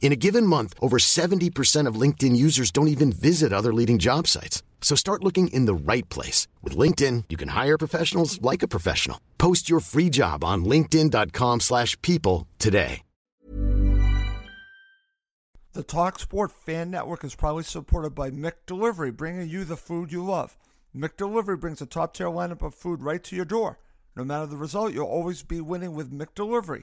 In a given month, over 70% of LinkedIn users don't even visit other leading job sites. So start looking in the right place. With LinkedIn, you can hire professionals like a professional. Post your free job on linkedin.com slash people today. The TalkSport Fan Network is proudly supported by McDelivery, bringing you the food you love. McDelivery brings a top-tier lineup of food right to your door. No matter the result, you'll always be winning with McDelivery.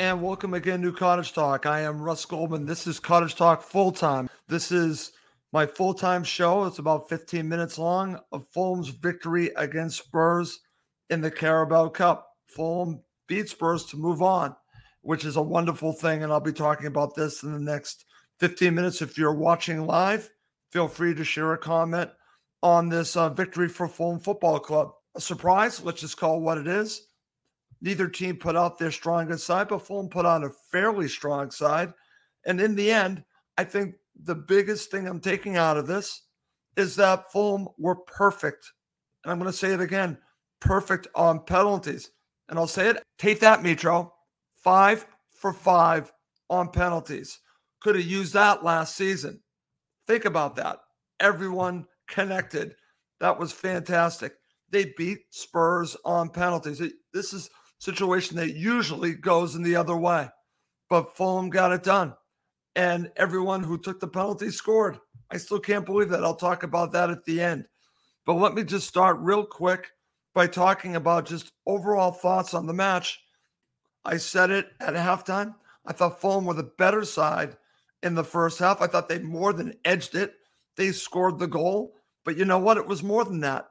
And welcome again to Cottage Talk. I am Russ Goldman. This is Cottage Talk full time. This is my full time show. It's about 15 minutes long of Fulham's victory against Spurs in the Carabao Cup. Fulham beat Spurs to move on, which is a wonderful thing. And I'll be talking about this in the next 15 minutes. If you're watching live, feel free to share a comment on this uh, victory for Fulham Football Club. A surprise, let's just call it what it is Neither team put out their strongest side, but Fulham put on a fairly strong side. And in the end, I think the biggest thing I'm taking out of this is that Fulham were perfect. And I'm going to say it again perfect on penalties. And I'll say it, take that, Mitro. Five for five on penalties. Could have used that last season. Think about that. Everyone connected. That was fantastic. They beat Spurs on penalties. This is situation that usually goes in the other way. But Fulham got it done. And everyone who took the penalty scored. I still can't believe that. I'll talk about that at the end. But let me just start real quick by talking about just overall thoughts on the match. I said it at halftime. I thought Fulham were the better side in the first half. I thought they more than edged it. They scored the goal. But you know what? It was more than that.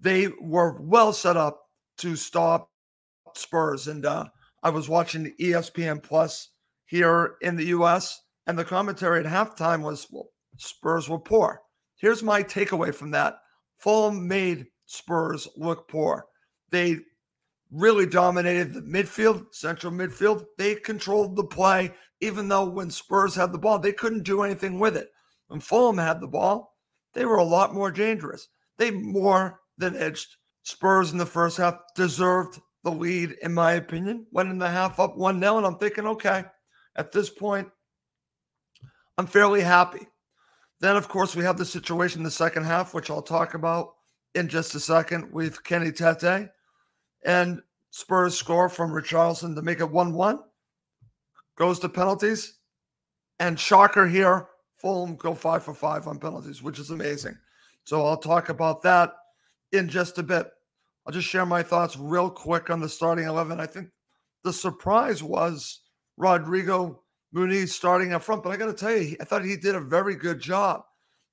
They were well set up to stop Spurs, and uh, I was watching ESPN Plus here in the U.S., and the commentary at halftime was, "Well, Spurs were poor." Here's my takeaway from that: Fulham made Spurs look poor. They really dominated the midfield, central midfield. They controlled the play, even though when Spurs had the ball, they couldn't do anything with it. When Fulham had the ball, they were a lot more dangerous. They more than edged Spurs in the first half, deserved the lead, in my opinion. Went in the half up 1 0, and I'm thinking, okay, at this point, I'm fairly happy. Then, of course, we have the situation in the second half, which I'll talk about in just a second with Kenny Tete. And Spurs score from Richarlison to make it 1 1. Goes to penalties. And shocker here, Fulham go five for five on penalties, which is amazing. So I'll talk about that in just a bit. I'll just share my thoughts real quick on the starting 11. I think the surprise was Rodrigo Muniz starting up front, but I got to tell you, I thought he did a very good job.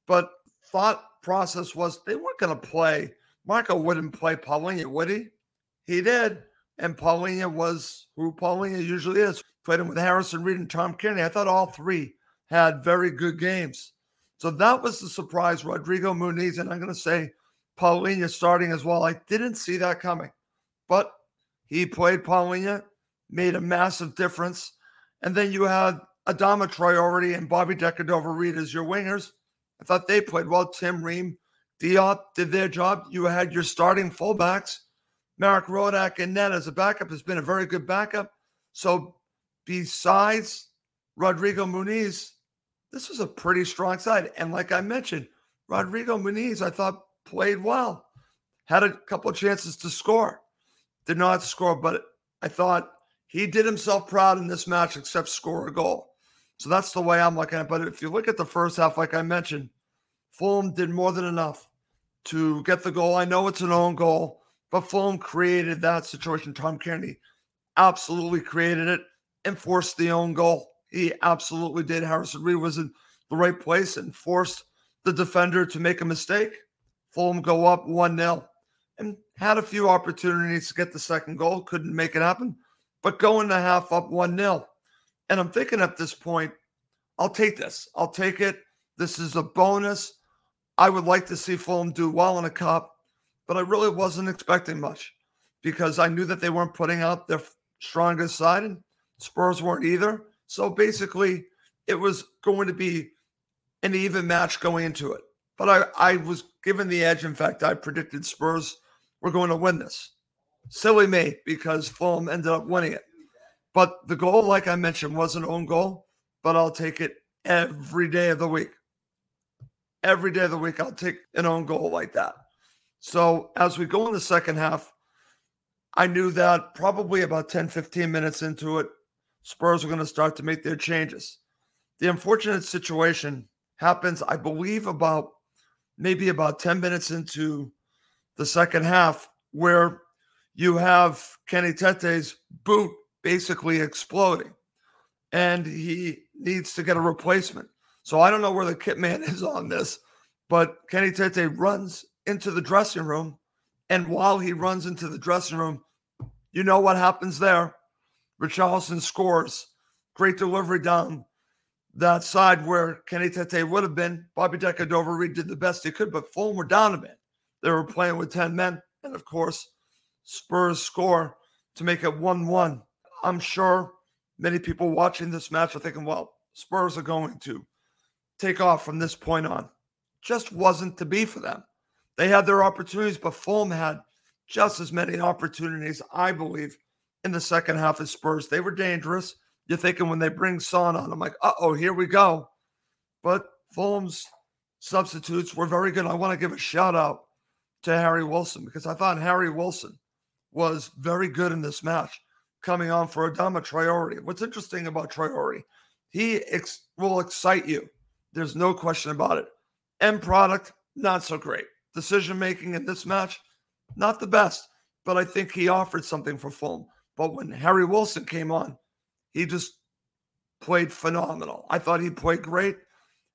But thought process was they weren't going to play. Marco wouldn't play Palhinha, would he? He did. And Palhinha was who Palhinha usually is. Played him with Harrison Reed and Tom Cairney. I thought all three had very good games. So that was the surprise, Rodrigo Muniz. And I'm going to say Palhinha starting as well. I didn't see that coming, but he played Palhinha, made a massive difference. And then you had Adama Traore and Bobby De Cordova-Reid as your wingers. I thought they played well. Tim Ream, Diop did their job. You had your starting fullbacks. Marek Rodak and Ned as a backup has been a very good backup. So besides Rodrigo Muniz, this was a pretty strong side. And like I mentioned, Rodrigo Muniz, I thought played well. had a couple chances to score, did not score, but I thought he did himself proud in this match except score a goal. So that's the way I'm looking at it. But if you look at the first half, like I mentioned, Fulham did more than enough to get the goal. I know it's an own goal, but Fulham created that situation. Tom Cairney absolutely created it and forced the own goal. He absolutely did. Harrison Reed was in the right place and forced the defender to make a mistake. Fulham go up 1 0 and had a few opportunities to get the second goal, couldn't make it happen, but going to half up 1 0. And I'm thinking at this point, I'll take this. I'll take it. This is a bonus. I would like to see Fulham do well in a cup, but I really wasn't expecting much because I knew that they weren't putting out their strongest side and Spurs weren't either. So basically, it was going to be an even match going into it. But I, I was given the edge. In fact, I predicted Spurs were going to win this. Silly me because Fulham ended up winning it. But the goal, like I mentioned, was an own goal, but I'll take it every day of the week. Every day of the week, I'll take an own goal like that. So as we go in the second half, I knew that probably about 10, 15 minutes into it, Spurs were going to start to make their changes. The unfortunate situation happens, I believe, about maybe about 10 minutes into the second half, where you have Kenny Tete's boot basically exploding and he needs to get a replacement. So I don't know where the kit man is on this, but Kenny Tete runs into the dressing room. And while he runs into the dressing room, you know what happens there. Richarlison scores. Great delivery down that side where Kenny Tete would have been. Bobby De Cordova-Reid did the best he could, but Fulham were down a bit. They were playing with 10 men. And of course, Spurs score to make it 1 1. I'm sure many people watching this match are thinking, well, Spurs are going to take off from this point on. Just wasn't to be for them. They had their opportunities, but Fulham had just as many opportunities, I believe, in the second half as Spurs. They were dangerous. You're thinking when they bring Son on, I'm like, uh oh, here we go. But Fulham's substitutes were very good. I want to give a shout out to Harry Wilson because I thought Harry Wilson was very good in this match coming on for Adama Traore. What's interesting about Traore, he ex- will excite you. There's no question about it. End product, not so great. Decision making in this match, not the best, but I think he offered something for Fulham. But when Harry Wilson came on, he just played phenomenal. I thought he played great.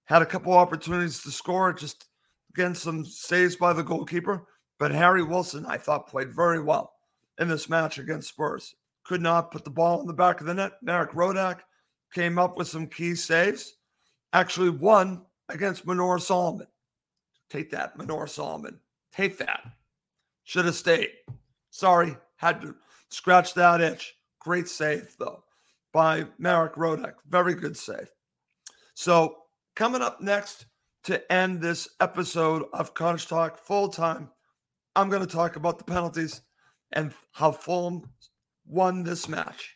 Had a couple opportunities to score, just again some saves by the goalkeeper. But Harry Wilson, I thought, played very well in this match against Spurs. Could not put the ball in the back of the net. Marek Rodak came up with some key saves. Actually won against Manor Solomon. Take that, Manor Solomon. Take that. Should have stayed. Sorry, had to scratch that itch. Great save, though, by Marek Rodak. Very good save. So, coming up next to end this episode of Cottage Talk full time, I'm going to talk about the penalties and how Fulham won this match.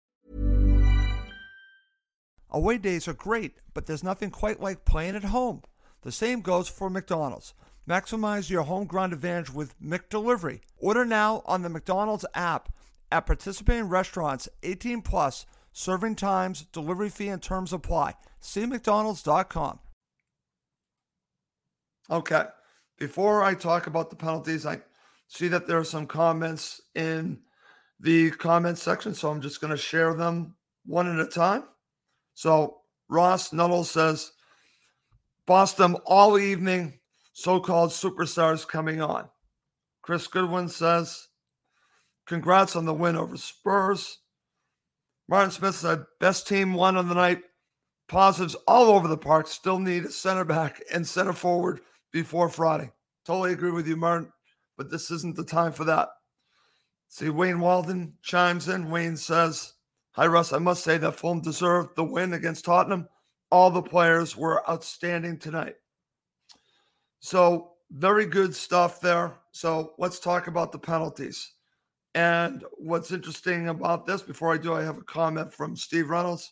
Away days are great, but there's nothing quite like playing at home. The same goes for McDonald's. Maximize your home ground advantage with McDelivery. Order now on the McDonald's app at participating restaurants 18 plus. Serving times, delivery fee, and terms apply. See McDonald's.com. Okay. Before I talk about the penalties, I see that there are some comments in the comment section, so I'm just going to share them one at a time. So Ross Nuttall says, Boston all evening, so called superstars coming on. Chris Goodwin says, Congrats on the win over Spurs. Martin Smith said, Best team won on the night. Positives all over the park. Still need a center back and center forward before Friday. Totally agree with you, Martin, but this isn't the time for that. See, Wayne Walden chimes in. Wayne says, Hi, Russ. I must say that Fulham deserved the win against Tottenham. All the players were outstanding tonight. So, very good stuff there. So, let's talk about the penalties. And what's interesting about this, before I do, I have a comment from Steve Reynolds.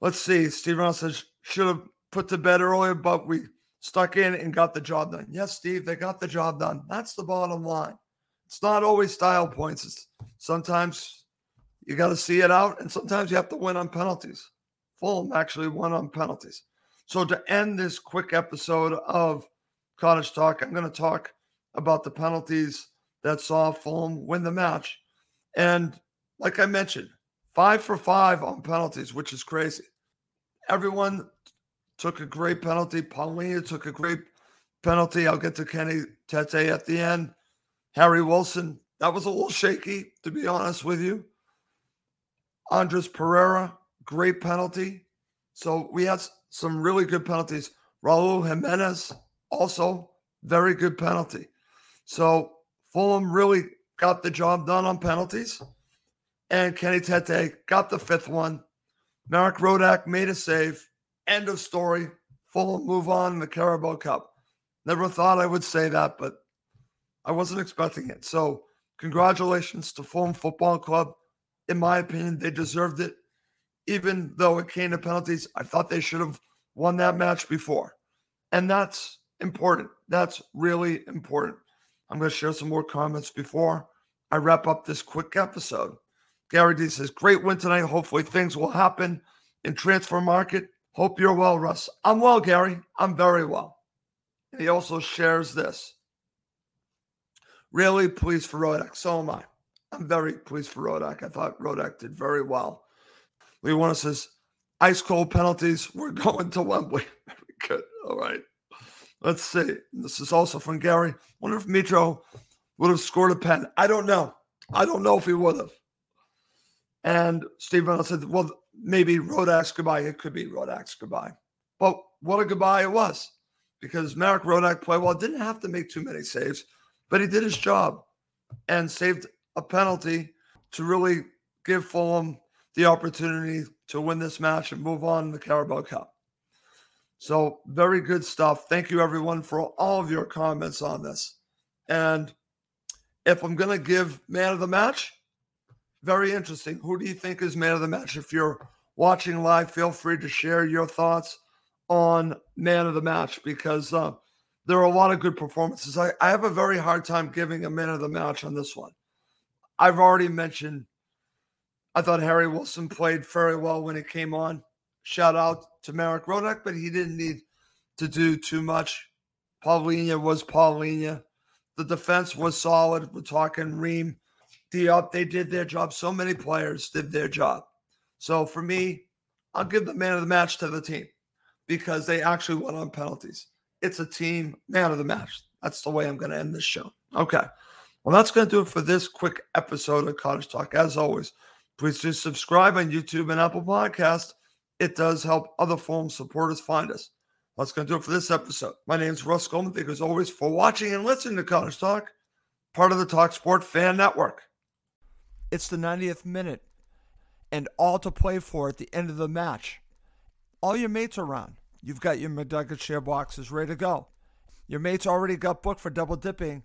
Let's see. Steve Reynolds says, should have put to bed earlier, but we stuck in and got the job done. Yes, Steve, they got the job done. That's the bottom line. It's not always style points. It's sometimes you got to see it out, and sometimes you have to win on penalties. Fulham actually won on penalties. So to end this quick episode of Cottage Talk, I'm going to talk about the penalties that saw Fulham win the match. And like I mentioned, five for five on penalties, which is crazy. Everyone took a great penalty. Palhinha took a great penalty. I'll get to Kenny Tete at the end. Harry Wilson, that was a little shaky, to be honest with you. Andreas Pereira, great penalty. So we had some really good penalties. Raul Jimenez, also very good penalty. So Fulham really got the job done on penalties. And Kenny Tete got the fifth one. Marek Rodak made a save. End of story. Fulham move on in the Carabao Cup. Never thought I would say that, but I wasn't expecting it. So, congratulations to Fulham Football Club. In my opinion, they deserved it. Even though it came to penalties, I thought they should have won that match before. And that's important. That's really important. I'm going to share some more comments before I wrap up this quick episode. Gary D says, Great win tonight. Hopefully, things will happen in transfer market. Hope you're well, Russ. I'm well, Gary. I'm very well. And he also shares this. Really pleased for Rodak. So am I. I'm very pleased for Rodak. I thought Rodak did very well. Lee Warner says, ice cold penalties. We're going to Wembley. Very good. All right. Let's see. This is also from Gary. Wonder if Mitro would have scored a pen. I don't know. I don't know if he would have. And Steve Reynolds said, well, maybe Rodak's goodbye. It could be Rodak's goodbye. But what a goodbye it was because Marek Rodak played well. Didn't have to make too many saves, but he did his job and saved a penalty to really give Fulham the opportunity to win this match and move on in the Carabao Cup. So, very good stuff. Thank you, everyone, for all of your comments on this. And if I'm going to give man of the match, very interesting. Who do you think is man of the match? If you're watching live, feel free to share your thoughts on man of the match because uh, there are a lot of good performances. I, I have a very hard time giving a man of the match on this one. I've already mentioned, I thought Harry Wilson played very well when he came on. Shout out to Marek Rodak, but he didn't need to do too much. Palhinha was Palhinha. The defense was solid. We're talking Ream, Diop. They did their job. So many players did their job. So for me, I'll give the man of the match to the team because they actually won on penalties. It's a team man of the match. That's the way I'm going to end this show. Okay. Well, that's going to do it for this quick episode of Cottage Talk. As always, please do subscribe on YouTube and Apple Podcast. It does help other Fulham supporters find us. That's going to do it for this episode. My name is Russ Goldman. Thank you as always for watching and listening to Cottage Talk, part of the Talk Sport Fan Network. It's the 90th minute and all to play for at the end of the match. All your mates are around. You've got your McNugget share boxes ready to go. Your mates already got booked for double dipping,